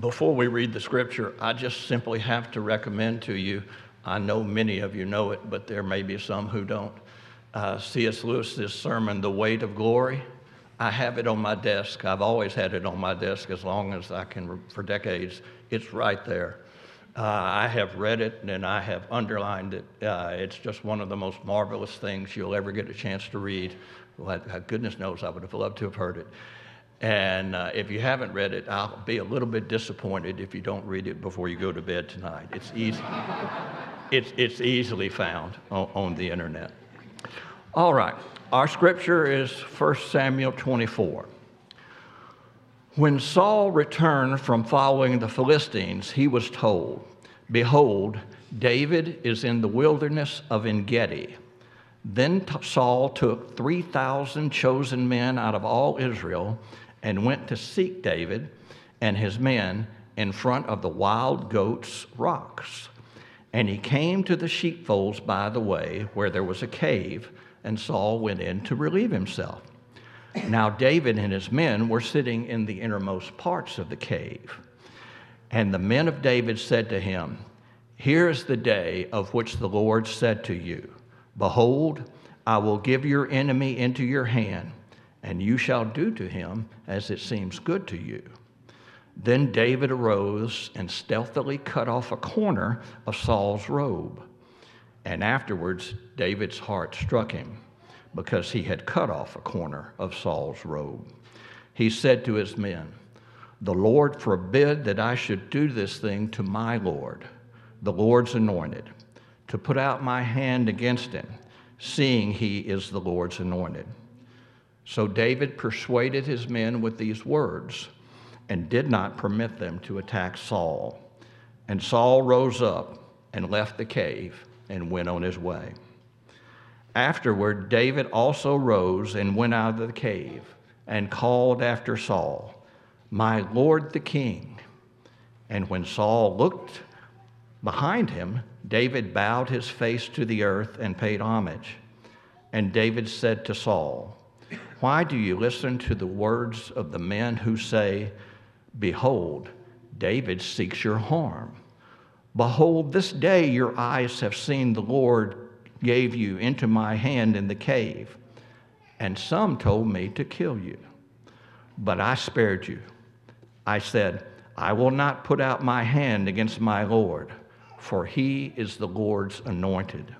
Before we read the scripture, I just simply have to recommend to you. I know many of you know it, but there may be some who don't. Uh, C.S. Lewis's sermon, The Weight of Glory. I have it on my desk. I've always had it on my desk as long as I can, for decades. It's right there. Uh, I have read it and I have underlined it. Uh, it's just one of the most marvelous things you'll ever get a chance to read. Well, goodness knows I would have loved to have heard it. And uh, if you haven't read it, I'll be a little bit disappointed if you don't read it before you go to bed tonight. It's easy. it's, it's easily found on, on the internet. All right, our scripture is 1 Samuel 24. When Saul returned from following the Philistines, he was told, Behold, David is in the wilderness of En Gedi. Then Saul took 3,000 chosen men out of all Israel and went to seek David and his men in front of the wild goats' rocks. And he came to the sheepfolds by the way, where there was a cave, and Saul went in to relieve himself. Now, David and his men were sitting in the innermost parts of the cave. And the men of David said to him, Here is the day of which the Lord said to you, Behold, I will give your enemy into your hand, and you shall do to him as it seems good to you. Then David arose and stealthily cut off a corner of Saul's robe. And afterwards, David's heart struck him because he had cut off a corner of Saul's robe. He said to his men, The Lord forbid that I should do this thing to my Lord, the Lord's anointed, to put out my hand against him, seeing he is the Lord's anointed. So David persuaded his men with these words and did not permit them to attack Saul. And Saul rose up and left the cave and went on his way. Afterward, David also rose and went out of the cave and called after Saul, My Lord the king. And when Saul looked behind him, David bowed his face to the earth and paid homage. And David said to Saul, Why do you listen to the words of the men who say, Behold, David seeks your harm? Behold, this day your eyes have seen the Lord gave you into my hand in the cave, and some told me to kill you. But I spared you. I said, I will not put out my hand against my Lord, for he is the Lord's anointed.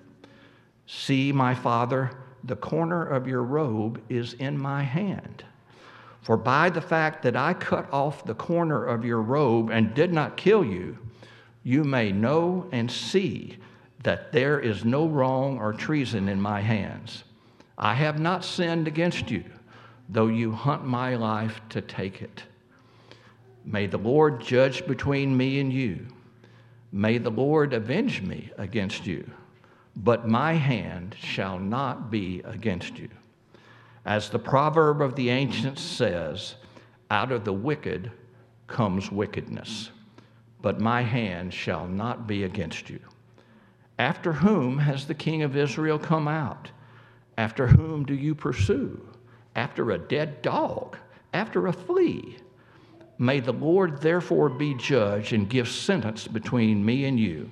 See, my father, the corner of your robe is in my hand. For by the fact that I cut off the corner of your robe and did not kill you, you may know and see that there is no wrong or treason in my hands. I have not sinned against you, though you hunt my life to take it. May the Lord judge between me and you. May the Lord avenge me against you, but my hand shall not be against you. As the proverb of the ancients says, out of the wicked comes wickedness, but my hand shall not be against you. After whom has the king of Israel come out? After whom do you pursue? After a dead dog? After a flea? May the Lord therefore be judge and give sentence between me and you,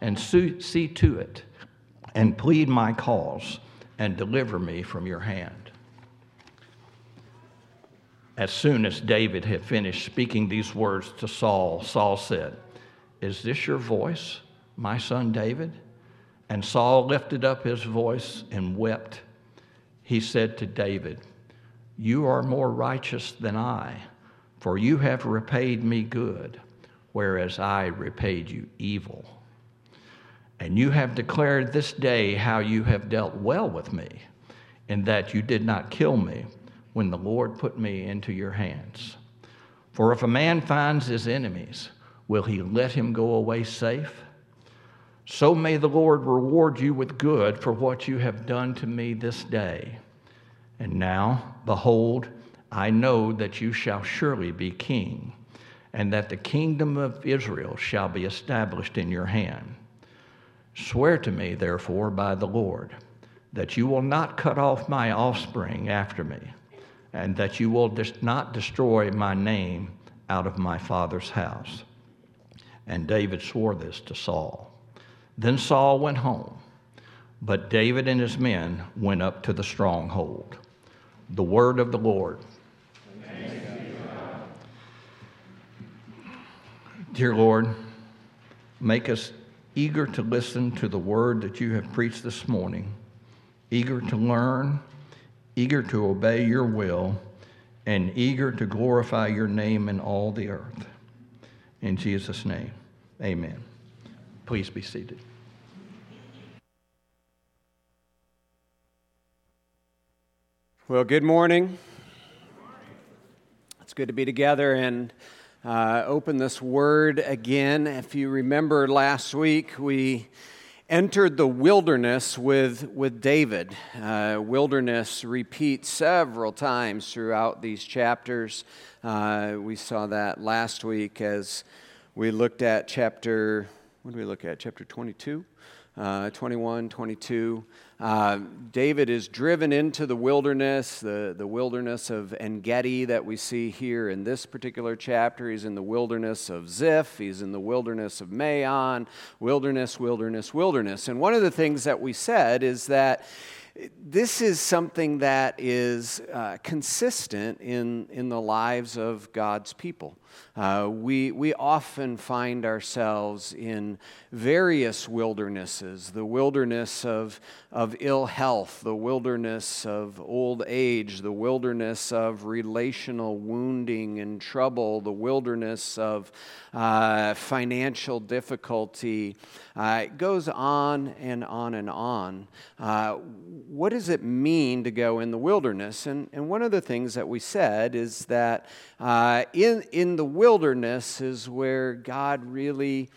and see to it, and plead my cause, and deliver me from your hand. As soon as David had finished speaking these words to Saul, Saul said, Is this your voice? my son David? And Saul lifted up his voice and wept. He said to David, You are more righteous than I, for you have repaid me good, whereas I repaid you evil. And you have declared this day how you have dealt well with me, and that you did not kill me when the Lord put me into your hands. For if a man finds his enemies, will he let him go away safe? So may the Lord reward you with good for what you have done to me this day. And now, behold, I know that you shall surely be king, and that the kingdom of Israel shall be established in your hand. Swear to me, therefore, by the Lord, that you will not cut off my offspring after me, and that you will not destroy my name out of my father's house. And David swore this to Saul. Then Saul went home, but David and his men went up to the stronghold. The word of the Lord. Dear Lord, make us eager to listen to the word that you have preached this morning, eager to learn, eager to obey your will, and eager to glorify your name in all the earth. In Jesus' name, amen. Please be seated. Well, good morning. It's good to be together and uh, open this word again. If you remember last week, we entered the wilderness with, with David. Uh, wilderness repeats several times throughout these chapters. Uh, we saw that last week as we looked at chapter, what did we look at? Chapter 22, uh, 21, 22. Uh, David is driven into the wilderness, the, the wilderness of En Gedi that we see here in this particular chapter. He's in the wilderness of Ziph. He's in the wilderness of Maon. Wilderness, wilderness, wilderness. And one of the things that we said is that this is something that is uh, consistent in, in the lives of God's people. Uh, we, we often find ourselves in various wildernesses the wilderness of, of ill health, the wilderness of old age, the wilderness of relational wounding and trouble, the wilderness of uh, financial difficulty. Uh, it goes on and on and on. Uh, what does it mean to go in the wilderness? And, and one of the things that we said is that uh, in, in the wilderness is where God really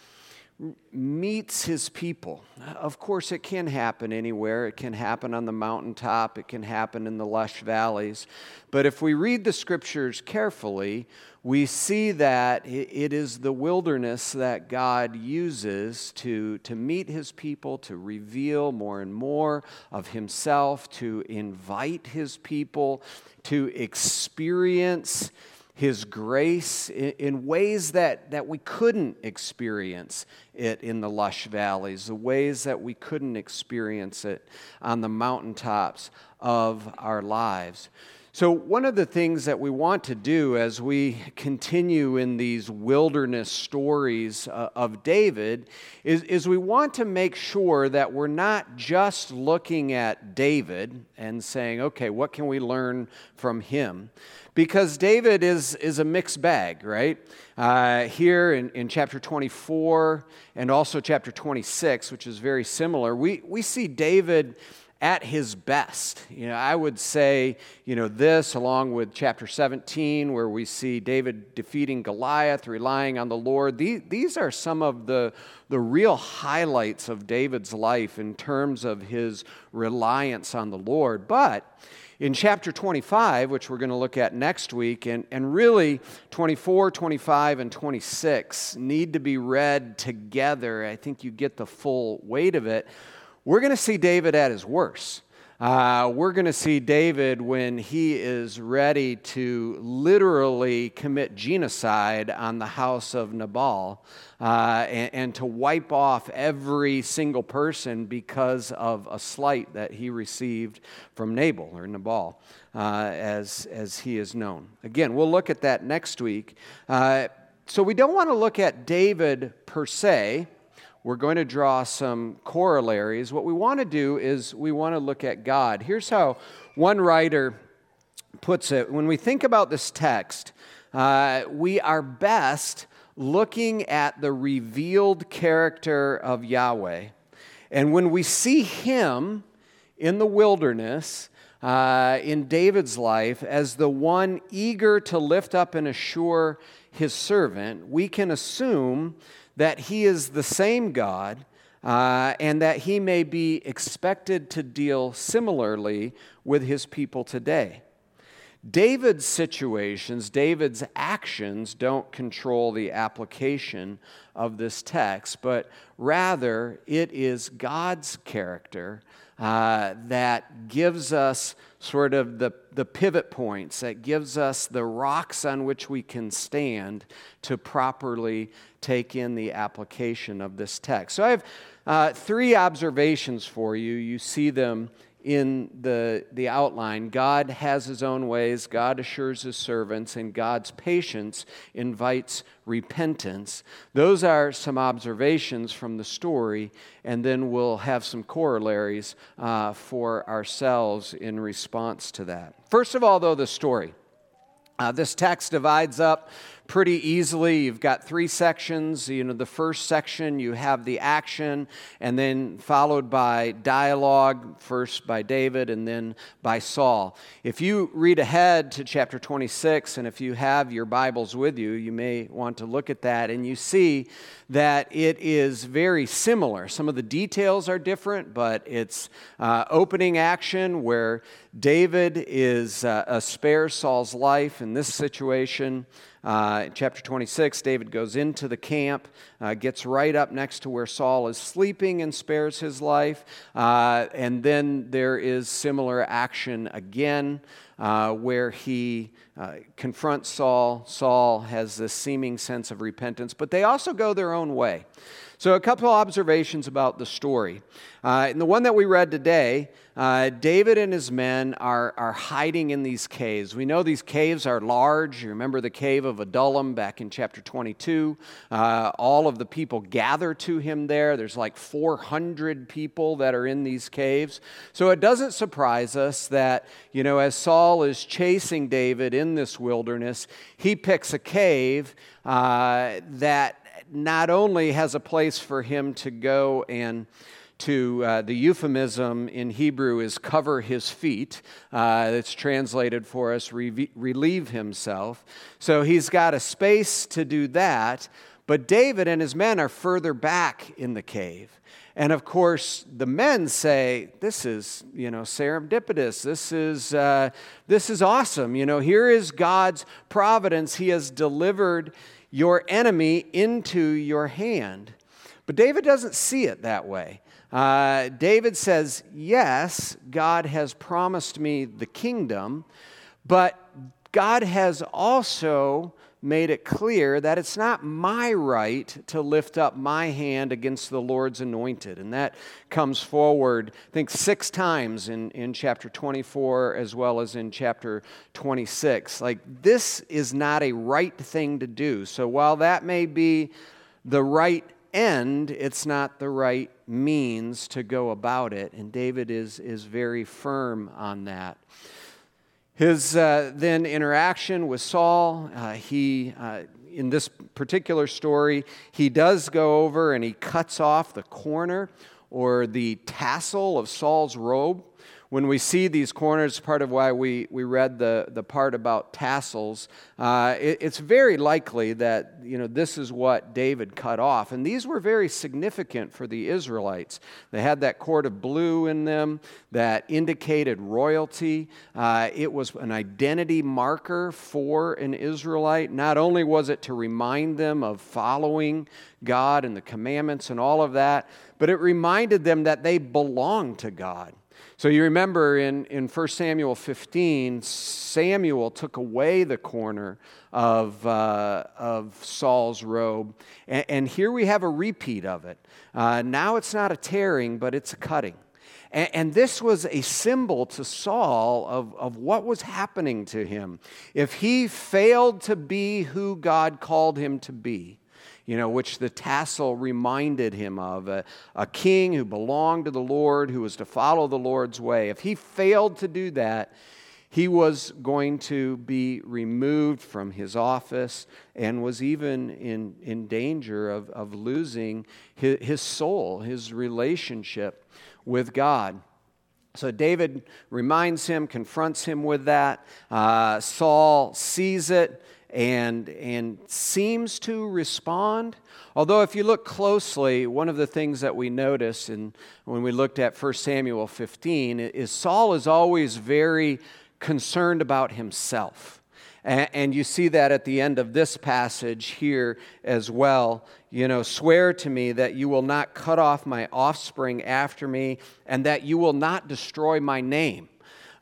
meets his people. Of course, it can happen anywhere. It can happen on the mountaintop, it can happen in the lush valleys. But if we read the scriptures carefully, we see that it is the wilderness that God uses to, to meet his people, to reveal more and more of himself, to invite his people to experience his grace in, ways that, that we couldn't experience it in the lush valleys, the ways that we couldn't experience it on the mountaintops of our lives. So, one of the things that we want to do as we continue in these wilderness stories uh, of David is, is we want to make sure that we're not just looking at David and saying, okay, what can we learn from him? Because David is, is a mixed bag, right? Uh, here in, in chapter 24 and also chapter 26, which is very similar, we, we see David at his best. You know, I would say, you know, this along with chapter 17, where we see David defeating Goliath, relying on the Lord. These, these are some of the, the real highlights of David's life in terms of his reliance on the Lord. But in chapter 25, which we're going to look at next week, and, and really 24, 25, and 26 need to be read together. I think you get the full weight of it we're going to see David at his worst. Uh, we're going to see David when he is ready to literally commit genocide on the house of Nabal uh, and, and, to wipe off every single person because of a slight that he received from Nabal or Nabal, uh, as, as he is known. Again, we'll look at that next week. Uh, so we don't want to look at David per se we're going to draw some corollaries. What we want to do is we want to look at God. Here's how one writer puts it when we think about this text, uh, we are best looking at the revealed character of Yahweh. And when we see Him in the wilderness, uh, in David's life, as the one eager to lift up and assure his servant, we can assume that he is the same God uh, and that he may be expected to deal similarly with his people today. David's situations, David's actions don't control the application of this text, but rather it is God's character uh, that gives us sort of the, the pivot points, that gives us the rocks on which we can stand to properly take in the application of this text. So I have uh, three observations for you. You see them in the, the outline. God has his own ways, God assures his servants, and God's patience invites repentance. Those are some observations from the story, and then we'll have some corollaries uh, for ourselves in response to that. First of all, though, the story. Uh, this text divides up pretty easily. You've got three sections. You know, the first section, you have the action, and then followed by dialogue, first by David and then by Saul. If you read ahead to chapter 26, and if you have your Bibles with you, you may want to look at that, and you see that it is very similar. Some of the details are different, but it's uh, opening action where David is uh, a spare Saul's life in this situation. Uh, chapter 26, David goes into the camp, uh, gets right up next to where Saul is sleeping and spares his life. Uh, and then there is similar action again. Uh, where he uh, confronts Saul. Saul has this seeming sense of repentance, but they also go their own way. So, a couple observations about the story. Uh, in the one that we read today, uh, David and his men are, are hiding in these caves. We know these caves are large. You remember the cave of Adullam back in chapter 22. Uh, all of the people gather to him there. There's like 400 people that are in these caves. So it doesn't surprise us that, you know, as Saul is chasing David in this wilderness, he picks a cave uh, that not only has a place for him to go and to uh, the euphemism in Hebrew is cover his feet. Uh, it's translated for us re- relieve himself. So he's got a space to do that. But David and his men are further back in the cave. And of course, the men say, This is, you know, serendipitous. This is, uh, this is awesome. You know, here is God's providence. He has delivered your enemy into your hand. But David doesn't see it that way. Uh, David says, Yes, God has promised me the kingdom, but God has also made it clear that it's not my right to lift up my hand against the Lord's anointed. And that comes forward, I think, six times in, in chapter 24 as well as in chapter 26. Like, this is not a right thing to do. So while that may be the right end, it's not the right means to go about it. And David is, is very firm on that. His uh, then interaction with Saul, uh, he, uh, in this particular story, he does go over and he cuts off the corner or the tassel of Saul's robe when we see these corners, part of why we, we read the, the part about tassels, uh, it, it's very likely that you know, this is what David cut off. And these were very significant for the Israelites. They had that cord of blue in them that indicated royalty. Uh, it was an identity marker for an Israelite. Not only was it to remind them of following God and the commandments and all of that, but it reminded them that they belonged to God. So you remember in, in 1 Samuel 15, Samuel took away the corner of, uh, of Saul's robe. And, and, here we have a repeat of it. Uh, now it's not a tearing, but it's a cutting. And, and this was a symbol to Saul of, of what was happening to him. If he failed to be who God called him to be, you know, which the tassel reminded him of a, a king who belonged to the Lord, who was to follow the Lord's way. If he failed to do that, he was going to be removed from his office and was even in, in danger of, of losing his, his soul, his relationship with God. So David reminds him, confronts him with that. Uh, Saul sees it and, and seems to respond. Although, if you look closely, one of the things that we notice in, when we looked at 1 Samuel 15 is Saul is always very concerned about himself. And you see that at the end of this passage here as well. You know, swear to me that you will not cut off my offspring after me, and that you will not destroy my name.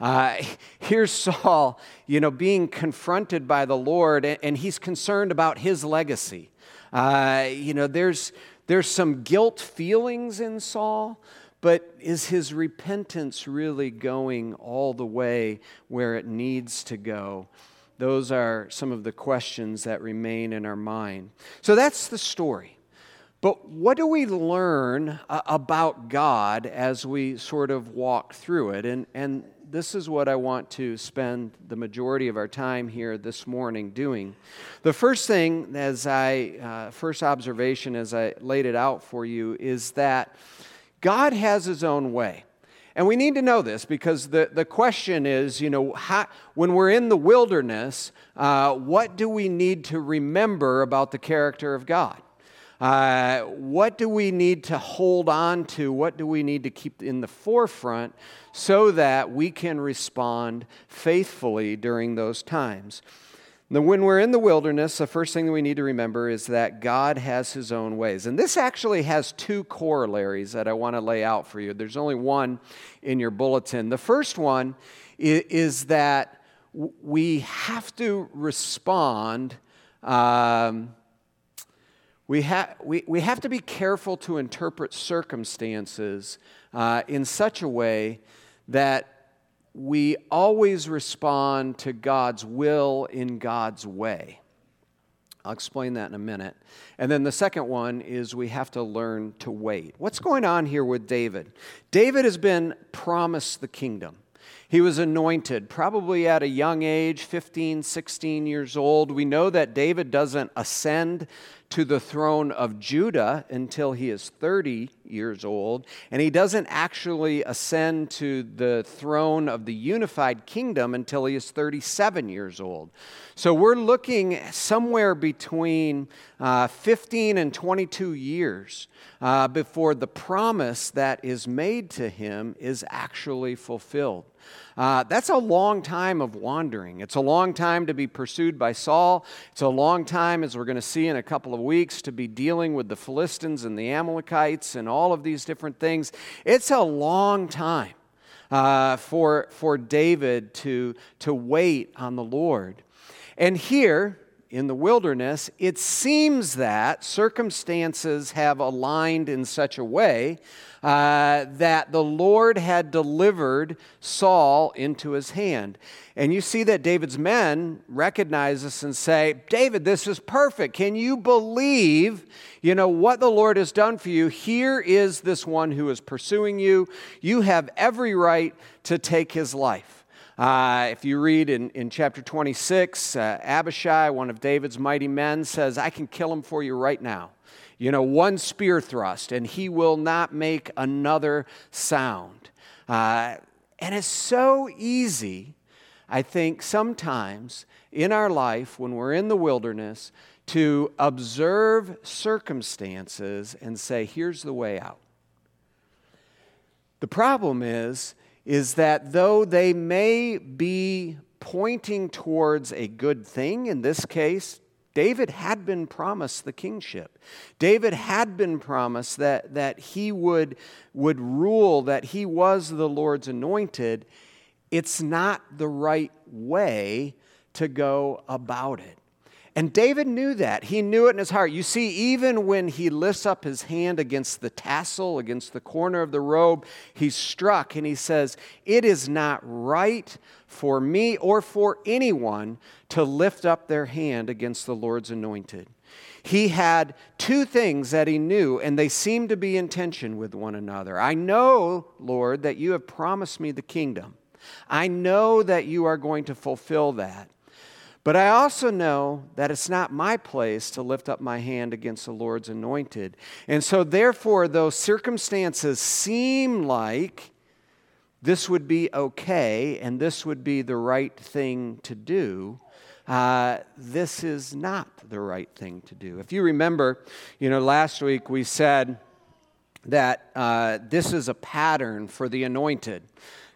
Uh, here's Saul, you know, being confronted by the Lord, and he's concerned about his legacy. Uh, you know, there's, there's some guilt feelings in Saul, but is his repentance really going all the way where it needs to go? Those are some of the questions that remain in our mind. So that's the story. But what do we learn uh, about God as we sort of walk through it? And, and this is what I want to spend the majority of our time here this morning doing. The first thing, as I, uh, first observation as I laid it out for you, is that God has his own way. And we need to know this because the, the question is, you know, how, when we're in the wilderness, uh, what do we need to remember about the character of God? Uh, what do we need to hold on to? What do we need to keep in the forefront so that we can respond faithfully during those times? Now, when we're in the wilderness, the first thing that we need to remember is that God has his own ways. And this actually has two corollaries that I want to lay out for you. There's only one in your bulletin. The first one is that we have to respond. Um, we, ha- we, we have to be careful to interpret circumstances uh, in such a way that we always respond to God's will in God's way. I'll explain that in a minute. And then the second one is we have to learn to wait. What's going on here with David? David has been promised the kingdom. He was anointed probably at a young age, 15, 16 years old. We know that David doesn't ascend to the throne of Judah until he is 30 years old, and he doesn't actually ascend to the throne of the unified kingdom until he is 37 years old. So we're looking somewhere between uh, 15 and 22 years uh, before the promise that is made to him is actually fulfilled. Uh, that's a long time of wandering. It's a long time to be pursued by Saul. It's a long time, as we're going to see in a couple of weeks, to be dealing with the Philistines and the Amalekites and all of these different things. It's a long time uh, for, for David to, to wait on the Lord. And here, in the wilderness, it seems that circumstances have aligned in such a way uh, that the Lord had delivered Saul into his hand. And you see that David's men recognize this and say, David, this is perfect. Can you believe, you know, what the Lord has done for you? Here is this one who is pursuing you. You have every right to take his life. Uh, if you read in, in chapter 26, uh, Abishai, one of David's mighty men, says, I can kill him for you right now. You know, one spear thrust, and he will not make another sound. Uh, and it's so easy, I think, sometimes in our life when we're in the wilderness to observe circumstances and say, here's the way out. The problem is, is that though they may be pointing towards a good thing, in this case, David had been promised the kingship. David had been promised that, that he would, would rule, that he was the Lord's anointed. It's not the right way to go about it. And David knew that. He knew it in his heart. You see, even when he lifts up his hand against the tassel, against the corner of the robe, he's struck and he says, It is not right for me or for anyone to lift up their hand against the Lord's anointed. He had two things that he knew, and they seemed to be in tension with one another. I know, Lord, that you have promised me the kingdom. I know that you are going to fulfill that. But I also know that it's not my place to lift up my hand against the Lord's anointed. And so, therefore, those circumstances seem like this would be okay and this would be the right thing to do. Uh, this is not the right thing to do. If you remember, you know, last week we said that uh, this is a pattern for the anointed.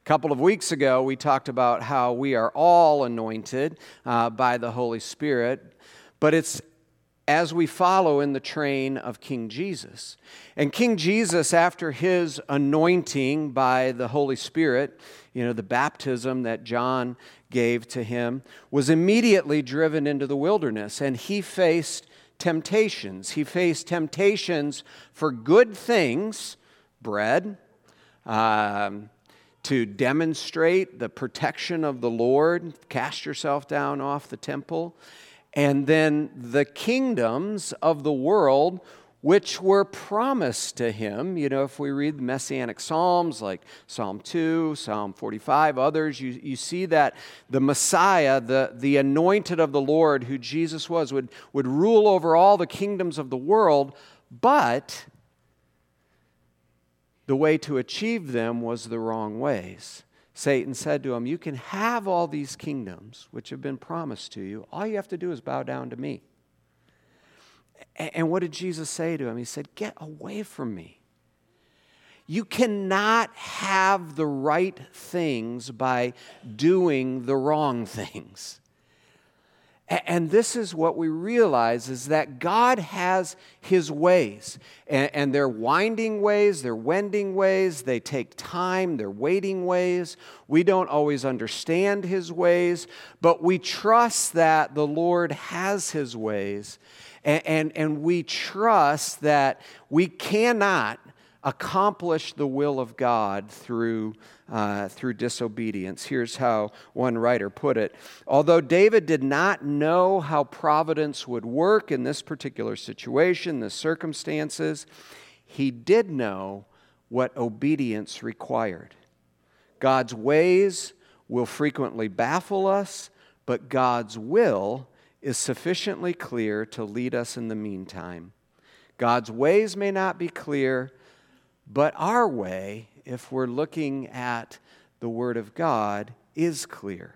Couple of weeks ago, we talked about how we are all anointed uh, by the Holy Spirit, but it's as we follow in the train of King Jesus. And King Jesus, after his anointing by the Holy Spirit, you know, the baptism that John gave to him, was immediately driven into the wilderness and he faced temptations. He faced temptations for good things, bread, um, to demonstrate the protection of the Lord, cast yourself down off the temple and then the kingdoms of the world which were promised to him. You know, if we read the messianic psalms like Psalm 2, Psalm 45, others, you, you see that the Messiah, the, the anointed of the Lord, who Jesus was, would, would rule over all the kingdoms of the world, but the way to achieve them was the wrong ways. Satan said to him, You can have all these kingdoms which have been promised to you. All you have to do is bow down to me. And what did Jesus say to him? He said, Get away from me. You cannot have the right things by doing the wrong things. And this is what we realize is that God has his ways. And they're winding ways, they're wending ways, they take time, they're waiting ways. We don't always understand his ways, but we trust that the Lord has his ways. And, and, and we trust that we cannot accomplish the will of God through, uh, through disobedience. Here's how one writer put it Although David did not know how providence would work in this particular situation, the circumstances, he did know what obedience required. God's ways will frequently baffle us, but God's will is sufficiently clear to lead us in the meantime. God's ways may not be clear, but our way, if we're looking at the Word of God, is clear.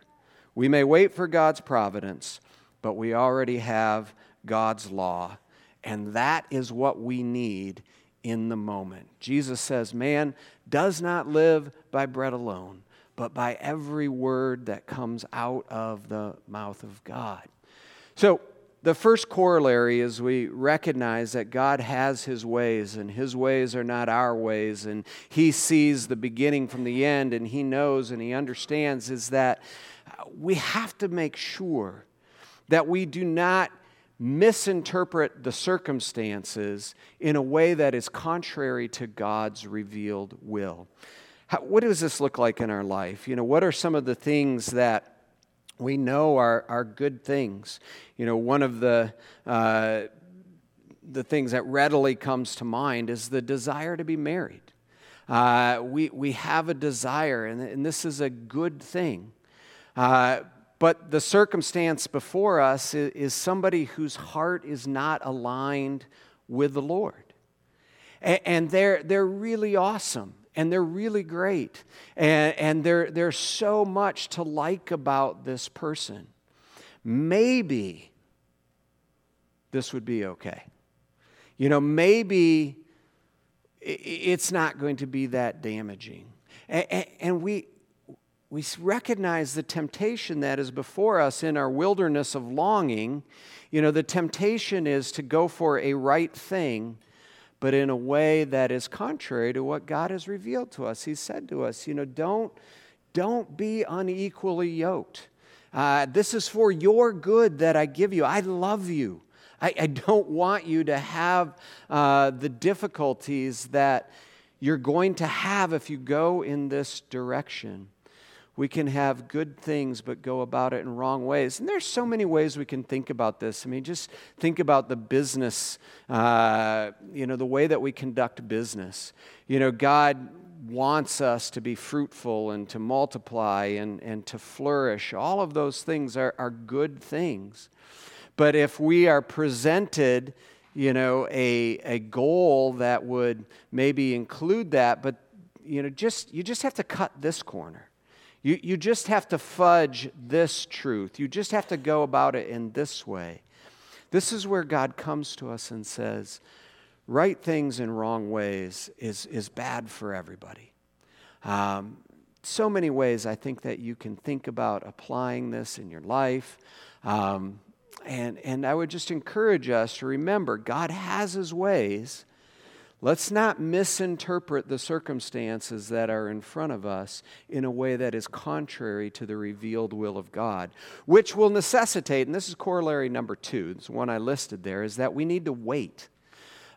We may wait for God's providence, but we already have God's law, and that is what we need in the moment. Jesus says, Man does not live by bread alone, but by every word that comes out of the mouth of God. So, the first corollary is we recognize that God has His ways, and His ways are not our ways, and He sees the beginning from the end, and He knows and He understands is that uh, we have to make sure that we do not misinterpret the circumstances in a way that is contrary to God's revealed will. How, what does this look like in our life? You know, what are some of the things that we know are, are good things. You know, one of the, uh, the things that readily comes to mind is the desire to be married. Uh, we, we have a desire, and, and this is a good thing. Uh, but the circumstance before us is, is, somebody whose heart is not aligned with the Lord. And, and they're, they're really awesome and they're really great. And, and there, there's so much to like about this person. Maybe this would be okay. You know, maybe it's not going to be that damaging. And, we, we recognize the temptation that is before us in our wilderness of longing. You know, the temptation is to go for a right thing but in a way that is contrary to what God has revealed to us. He said to us, you know, don't, don't be unequally yoked. Uh, this is for your good that I give you. I love you. I, I don't want you to have uh, the difficulties that you're going to have if you go in this direction we can have good things but go about it in wrong ways. And there's so many ways we can think about this. I mean, just think about the business, uh, you know, the way that we conduct business. You know, God wants us to be fruitful and to multiply and, and to flourish. All of those things are, are good things. But if we are presented, you know, a, a goal that would maybe include that, but you know, just you just have to cut this corner you, you just have to fudge this truth. You just have to go about it in this way. This is where God comes to us and says, right things in wrong ways is, is bad for everybody. Um, so many ways I think that you can think about applying this in your life. Um, and, and I would just encourage us to remember God has his ways. Let's not misinterpret the circumstances that are in front of us in a way that is contrary to the revealed will of God, which will necessitate, and this is corollary number two, this one I listed there, is that we need to wait.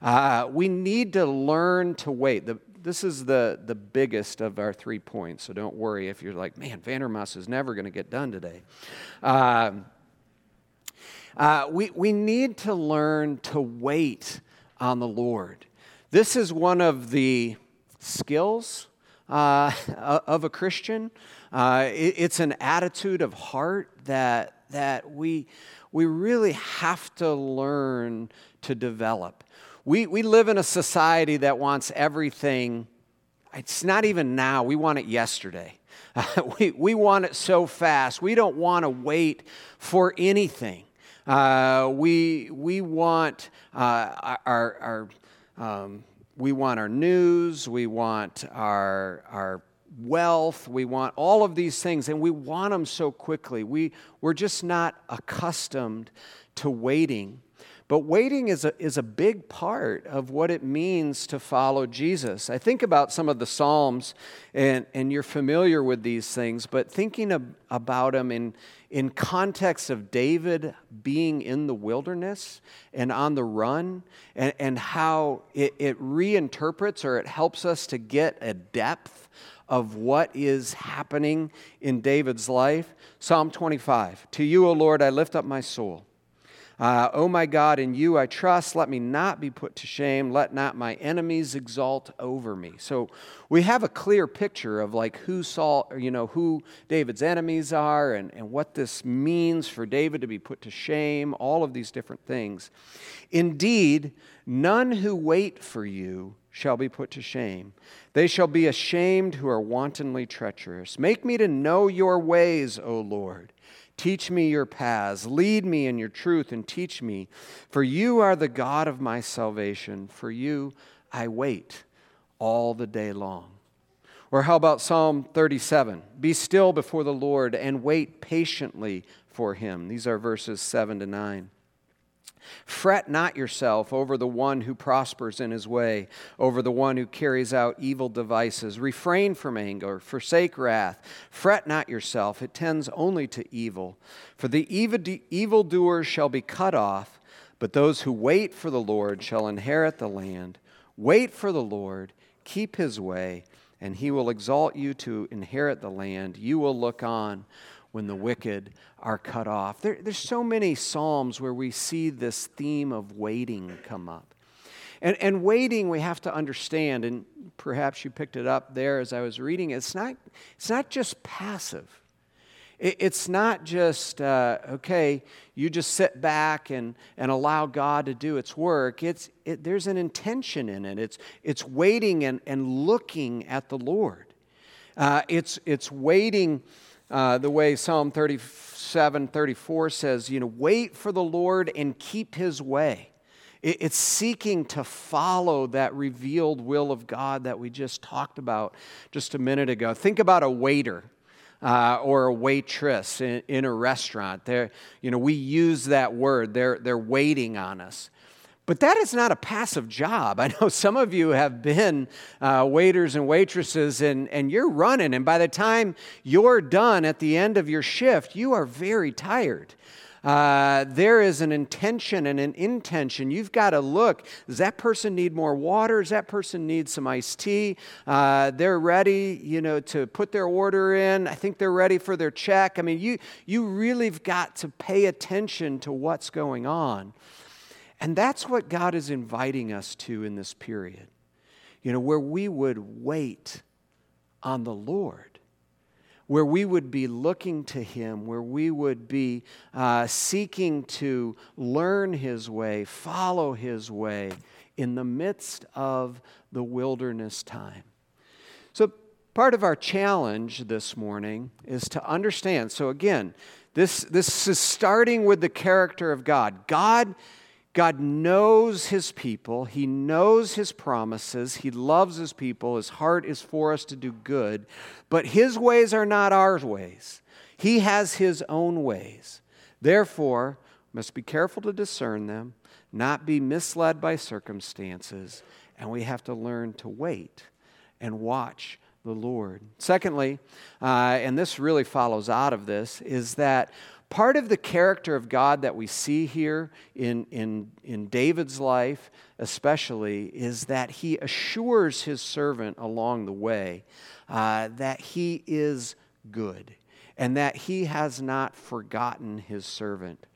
Uh, we need to learn to wait. The, this is the, the biggest of our three points, so don't worry if you're like, man, Vandermas is never going to get done today. Um, uh, we, we need to learn to wait on the Lord. This is one of the skills uh, of a Christian. Uh, it, it's an attitude of heart that, that we, we really have to learn to develop. We, we live in a society that wants everything, it's not even now, we want it yesterday. we, we want it so fast. We don't want to wait for anything. Uh, we, we want uh, our, our um, we want our news, we want our, our wealth, we want all of these things, and we want them so quickly. We, we're just not accustomed to waiting. But waiting is a, is a big part of what it means to follow Jesus. I think about some of the Psalms, and, and you're familiar with these things, but thinking about them in, in context of David being in the wilderness and on the run, and, and how it, it reinterprets or it helps us to get a depth of what is happening in David's life. Psalm 25 To you, O Lord, I lift up my soul. Uh, oh my God, in you I trust. Let me not be put to shame. Let not my enemies exalt over me. So we have a clear picture of like who Saul, you know, who David's enemies are and, and what this means for David to be put to shame, all of these different things. Indeed, none who wait for you shall be put to shame. They shall be ashamed who are wantonly treacherous. Make me to know your ways, O Lord. Teach me your paths. Lead me in your truth and teach me. For you are the God of my salvation. For you I wait all the day long. Or how about Psalm 37? Be still before the Lord and wait patiently for him. These are verses 7 to 9. Fret not yourself over the one who prospers in his way, over the one who carries out evil devices. Refrain from anger, forsake wrath. Fret not yourself, it tends only to evil. For the evildoers shall be cut off, but those who wait for the Lord shall inherit the land. Wait for the Lord, keep his way, and he will exalt you to inherit the land. You will look on when the wicked are cut off. There, there's so many Psalms where we see this theme of waiting come up. And, and waiting, we have to understand, and perhaps you picked it up there as I was reading, it's not, it's not just passive. It, it's not just, uh, okay, you just sit back and, and allow God to do its work. It's, it, there's an intention in it. It's, it's waiting and, and looking at the Lord. Uh, it's, it's waiting uh, the way Psalm 37 34 says, you know, wait for the Lord and keep his way. It's seeking to follow that revealed will of God that we just talked about just a minute ago. Think about a waiter. Uh, or a waitress in, in a restaurant. They're, you know, we use that word. They're, they're waiting on us. But that is not a passive job. I know some of you have been uh, waiters and waitresses, and, and you're running, and by the time you're done at the end of your shift, you are very tired. Uh, there is an intention and an intention. You've got to look. Does that person need more water? Does that person need some iced tea? Uh, they're ready, you know, to put their order in. I think they're ready for their check. I mean, you you really've got to pay attention to what's going on. And that's what God is inviting us to in this period. You know, where we would wait on the Lord, where we would be looking to Him, where we would be uh, seeking to learn His way, follow His way in the midst of the wilderness time. So, part of our challenge this morning is to understand. So, again, this, this is starting with the character of God. God God knows his people. He knows his promises. He loves his people. His heart is for us to do good. But his ways are not our ways. He has his own ways. Therefore, must be careful to discern them, not be misled by circumstances, and we have to learn to wait and watch the Lord. Secondly, uh, and this really follows out of this, is that part of the character of God that we see here in, in, in David's life, especially, is that he assures his servant along the way uh, that he is good and that he has not forgotten his servant.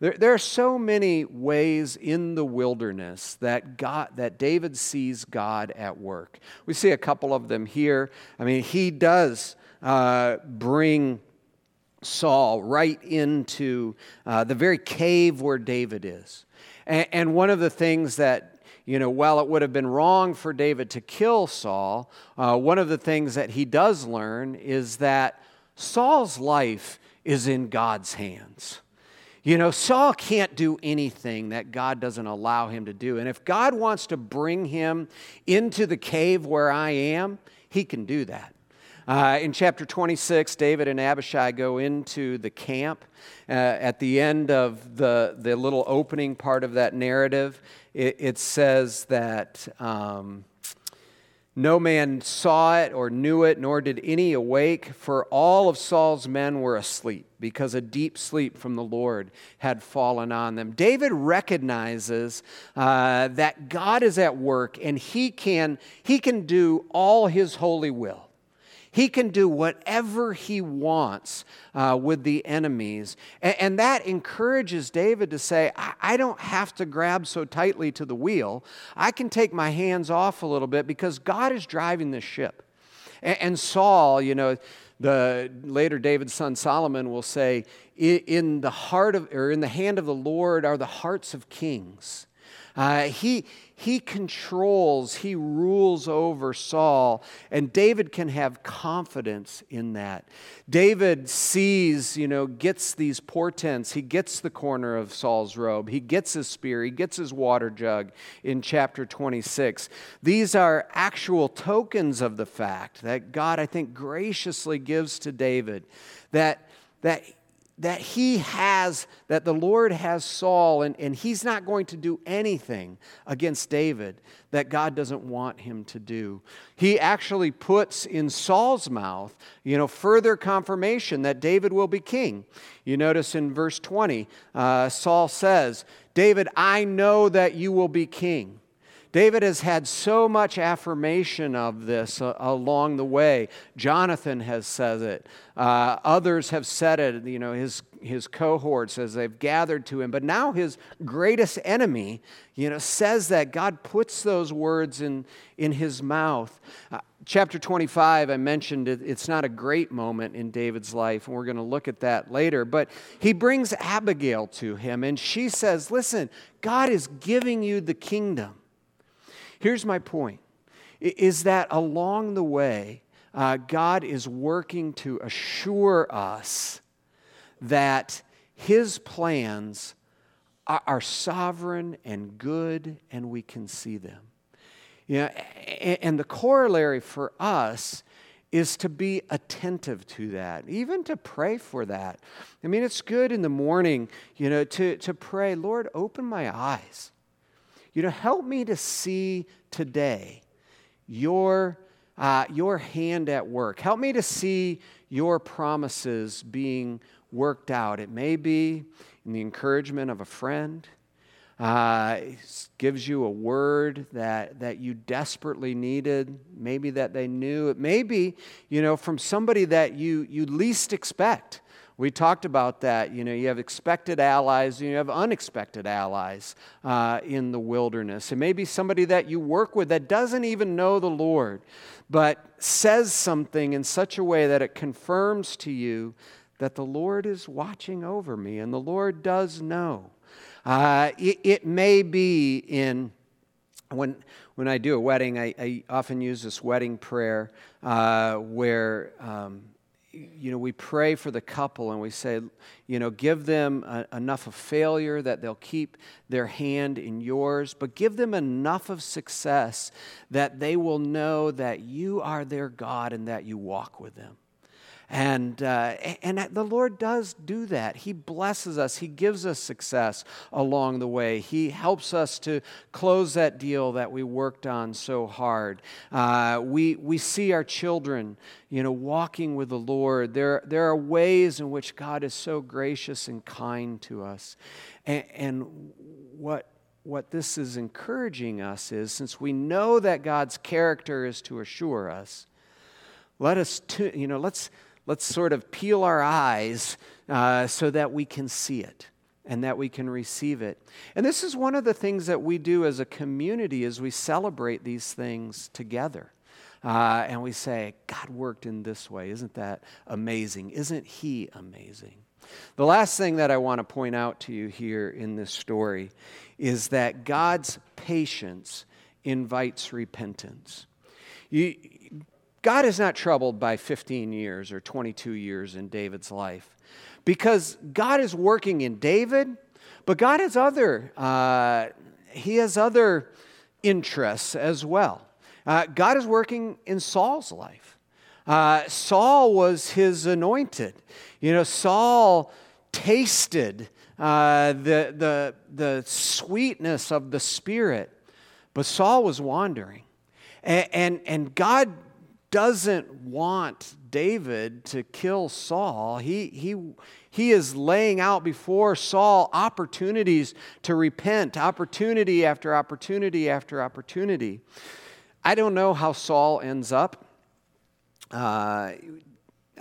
There, there are so many ways in the wilderness that, God, that David sees God at work. We see a couple of them here. I mean, he does uh, bring Saul right into uh, the very cave where David is. And, and, one of the things that, you know, while it would have been wrong for David to kill Saul, uh, one of the things that he does learn is that Saul's life is in God's hands. You know, Saul can't do anything that God doesn't allow him to do. And if God wants to bring him into the cave where I am, he can do that. Uh, in chapter 26, David and Abishai go into the camp. Uh, at the end of the, the little opening part of that narrative, it, it says that. Um, no man saw it or knew it, nor did any awake, for all of Saul's men were asleep, because a deep sleep from the Lord had fallen on them. David recognizes uh, that God is at work and he can, he can do all his holy will. He can do whatever he wants uh, with the enemies. And, and, that encourages David to say, I, I don't have to grab so tightly to the wheel. I can take my hands off a little bit because God is driving this ship. And, and Saul, you know, the later David's son Solomon will say, in the heart of, or in the hand of the Lord are the hearts of kings. Uh, he, he controls, he rules over Saul, and David can have confidence in that. David sees, you know, gets these portents. He gets the corner of Saul's robe, he gets his spear, he gets his water jug in chapter 26. These are actual tokens of the fact that God, I think, graciously gives to David that, that that he has, that the Lord has Saul, and, and he's not going to do anything against David that God doesn't want him to do. He actually puts in Saul's mouth, you know, further confirmation that David will be king. You notice in verse 20, uh, Saul says, David, I know that you will be king. David has had so much affirmation of this uh, along the way. Jonathan has said it. Uh, others have said it, you know, his, his cohorts as they've gathered to him. But now his greatest enemy, you know, says that God puts those words in, in his mouth. Uh, chapter 25, I mentioned it, it's not a great moment in David's life, and we're going to look at that later. But he brings Abigail to him, and she says, Listen, God is giving you the kingdom. Here's my point is that along the way, uh, God is working to assure us that His plans are, are sovereign and good, and we can see them. You know, and, and the corollary for us is to be attentive to that, even to pray for that. I mean, it's good in the morning, you know, to, to pray, Lord, open my eyes. You know, help me to see today your, uh, your hand at work. Help me to see your promises being worked out. It may be in the encouragement of a friend. Uh, gives you a word that, that you desperately needed, maybe that they knew. It may be, you know, from somebody that you, you least expect. We talked about that. You know, you have expected allies, and you have unexpected allies uh, in the wilderness. It may be somebody that you work with that doesn't even know the Lord, but says something in such a way that it confirms to you that the Lord is watching over me and the Lord does know. Uh, it, it, may be in when when I do a wedding, I, I often use this wedding prayer uh, where um, you know, we pray for the couple and we say, you know, give them a, enough of failure that they'll keep their hand in yours, but give them enough of success that they will know that you are their God and that you walk with them. And, uh, and the Lord does do that. He blesses us, He gives us success along the way. He helps us to close that deal that we worked on so hard. Uh, we, we see our children, you know, walking with the Lord. There, there are ways in which God is so gracious and kind to us. And, and what what this is encouraging us is since we know that God's character is to assure us, let us, you know, let's, let's sort of peel our eyes uh, so that we can see it and that we can receive it. And this is one of the things that we do as a community as we celebrate these things together. Uh, and we say, God worked in this way. Isn't that amazing? Isn't He amazing? The last thing that I want to point out to you here in this story is that God's patience invites repentance. You, God is not troubled by 15 years or 22 years in David's life because God is working in David, but God has other, uh, he has other interests as well. Uh, God is working in Saul's life. Uh, Saul was his anointed. You know, Saul tasted uh, the, the, the sweetness of the Spirit, but Saul was wandering. And, and, and God doesn't want David to kill Saul. He, he, he is laying out before Saul opportunities to repent, opportunity after opportunity after opportunity. I don't know how Saul ends up. Uh,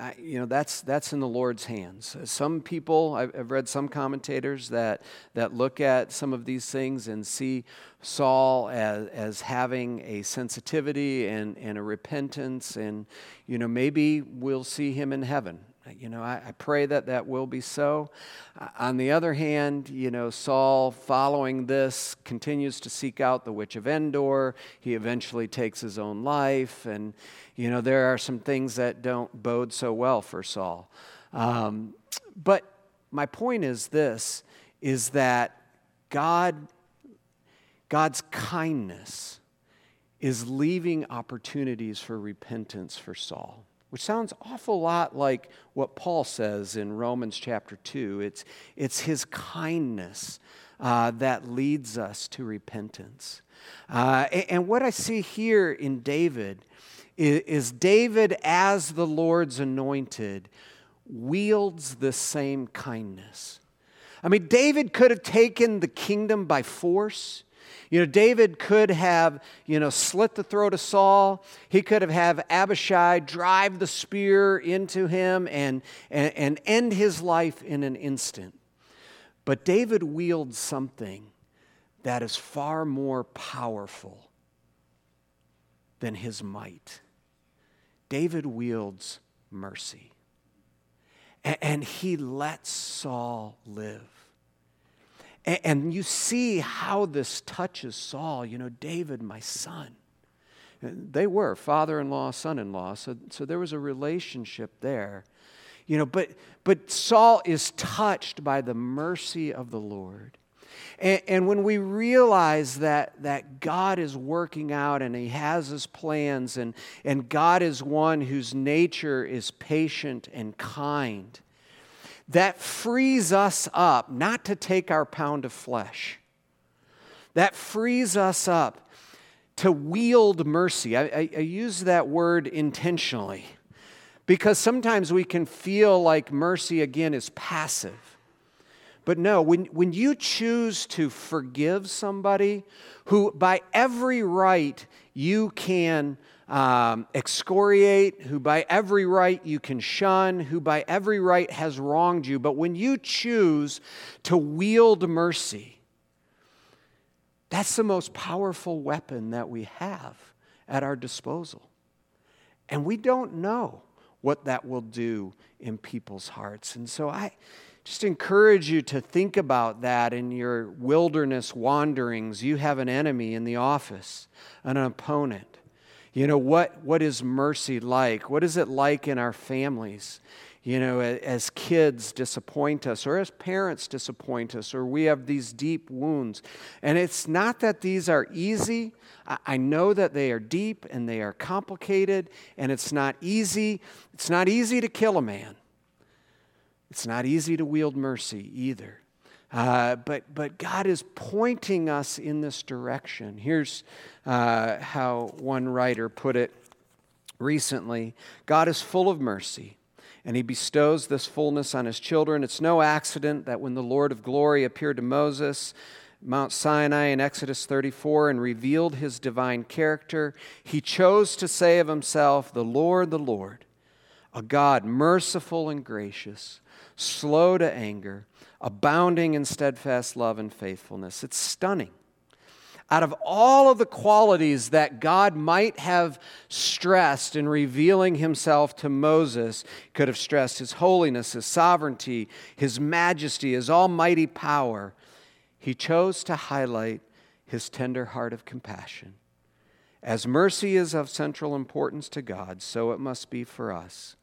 I, you know that's that's in the Lord's hands. Uh, some people I've, I've, read some commentators that that look at some of these things and see Saul as as having a sensitivity and and a repentance, and you know maybe we'll see him in heaven. You know, I, I, pray that that will be so. Uh, on the other hand, you know, Saul, following this, continues to seek out the witch of Endor. He eventually takes his own life. And, you know, there are some things that don't bode so well for Saul. Um, but my point is this is that God, God's kindness is leaving opportunities for repentance for Saul which sounds awful lot like what Paul says in Romans chapter 2. It's, it's his kindness uh, that leads us to repentance. Uh, and, and, what I see here in David is, is David, as the Lord's anointed, wields the same kindness. I mean, David could have taken the kingdom by force. You know, David could have, you know, slit the throat of Saul. He could have had Abishai drive the spear into him and, and, and end his life in an instant. But David wields something that is far more powerful than his might. David wields mercy. And he lets Saul live. And you see how this touches Saul. You know, David, my son. They were father in law, son in law. So, so there was a relationship there. You know, but, but Saul is touched by the mercy of the Lord. And, and, when we realize that, that God is working out and He has His plans, and, and God is one whose nature is patient and kind, that frees us up not to take our pound of flesh. That frees us up to wield mercy. I, I, I, use that word intentionally because sometimes we can feel like mercy, again, is passive. But no, when, when you choose to forgive somebody who, by every right, you can um, excoriate, who by every right you can shun, who by every right has wronged you. But when you choose to wield mercy, that's the most powerful weapon that we have at our disposal. And we don't know what that will do in people's hearts. And so I just encourage you to think about that in your wilderness wanderings. You have an enemy in the office, an opponent. You know, what, what is mercy like? What is it like in our families? You know, as kids disappoint us, or as parents disappoint us, or we have these deep wounds. And it's not that these are easy. I know that they are deep and they are complicated, and it's not easy. It's not easy to kill a man. It's not easy to wield mercy either. Uh, but, but God is pointing us in this direction. Here's uh, how one writer put it recently God is full of mercy, and he bestows this fullness on his children. It's no accident that when the Lord of glory appeared to Moses, Mount Sinai in Exodus 34 and revealed his divine character, he chose to say of himself, The Lord, the Lord, a God merciful and gracious, slow to anger abounding in steadfast love and faithfulness. It's stunning. Out of all of the qualities that God might have stressed in revealing himself to Moses, could have stressed his holiness, his sovereignty, his majesty, his almighty power, he chose to highlight his tender heart of compassion. As mercy is of central importance to God, so it must be for us.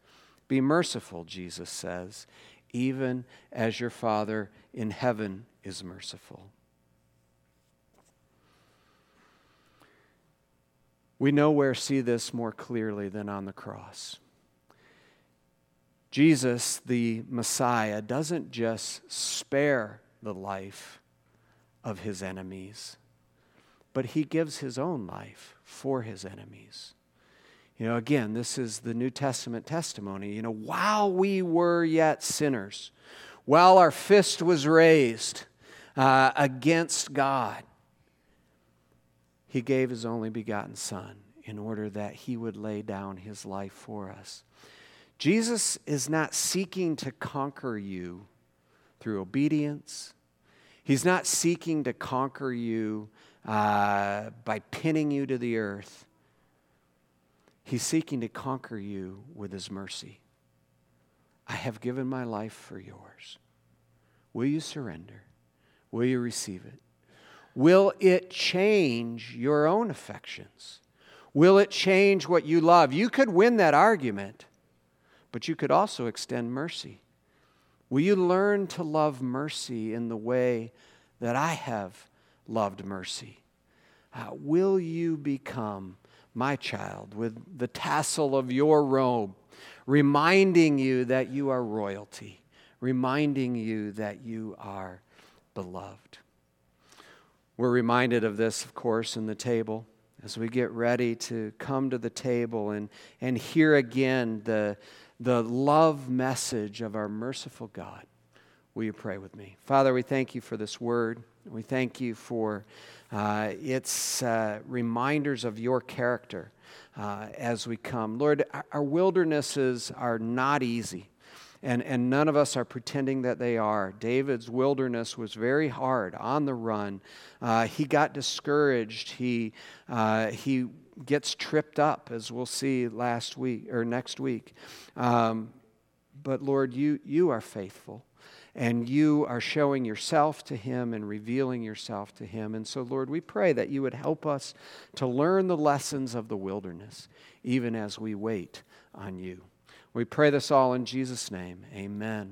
Be merciful, Jesus says, even as your Father in heaven is merciful. We nowhere see this more clearly than on the cross. Jesus, the Messiah, doesn't just spare the life of his enemies, but he gives his own life for his enemies. You know, again, this is the New Testament testimony. You know, while we were yet sinners, while our fist was raised uh, against God, He gave His only begotten Son in order that He would lay down His life for us. Jesus is not seeking to conquer you through obedience. He's not seeking to conquer you uh, by pinning you to the earth. He's seeking to conquer you with His mercy. I have given my life for yours. Will you surrender? Will you receive it? Will it change your own affections? Will it change what you love? You could win that argument, but you could also extend mercy. Will you learn to love mercy in the way that I have loved mercy? Uh, will you become my child, with the tassel of your robe, reminding you that you are royalty, reminding you that you are beloved. We're reminded of this, of course, in the table as we get ready to come to the table and, and hear again the, the love message of our merciful God. Will you pray with me? Father, we thank you for this word. We thank you for uh, its uh, reminders of your character uh, as we come. Lord, our wildernesses are not easy. And, and none of us are pretending that they are. David's wilderness was very hard, on the run. Uh, he got discouraged. He, uh, he gets tripped up, as we'll see last week or next week. Um, but Lord, you, you are faithful and you are showing yourself to him and revealing yourself to him. And so, Lord, we pray that you would help us to learn the lessons of the wilderness, even as we wait on you. We pray this all in Jesus' name. Amen.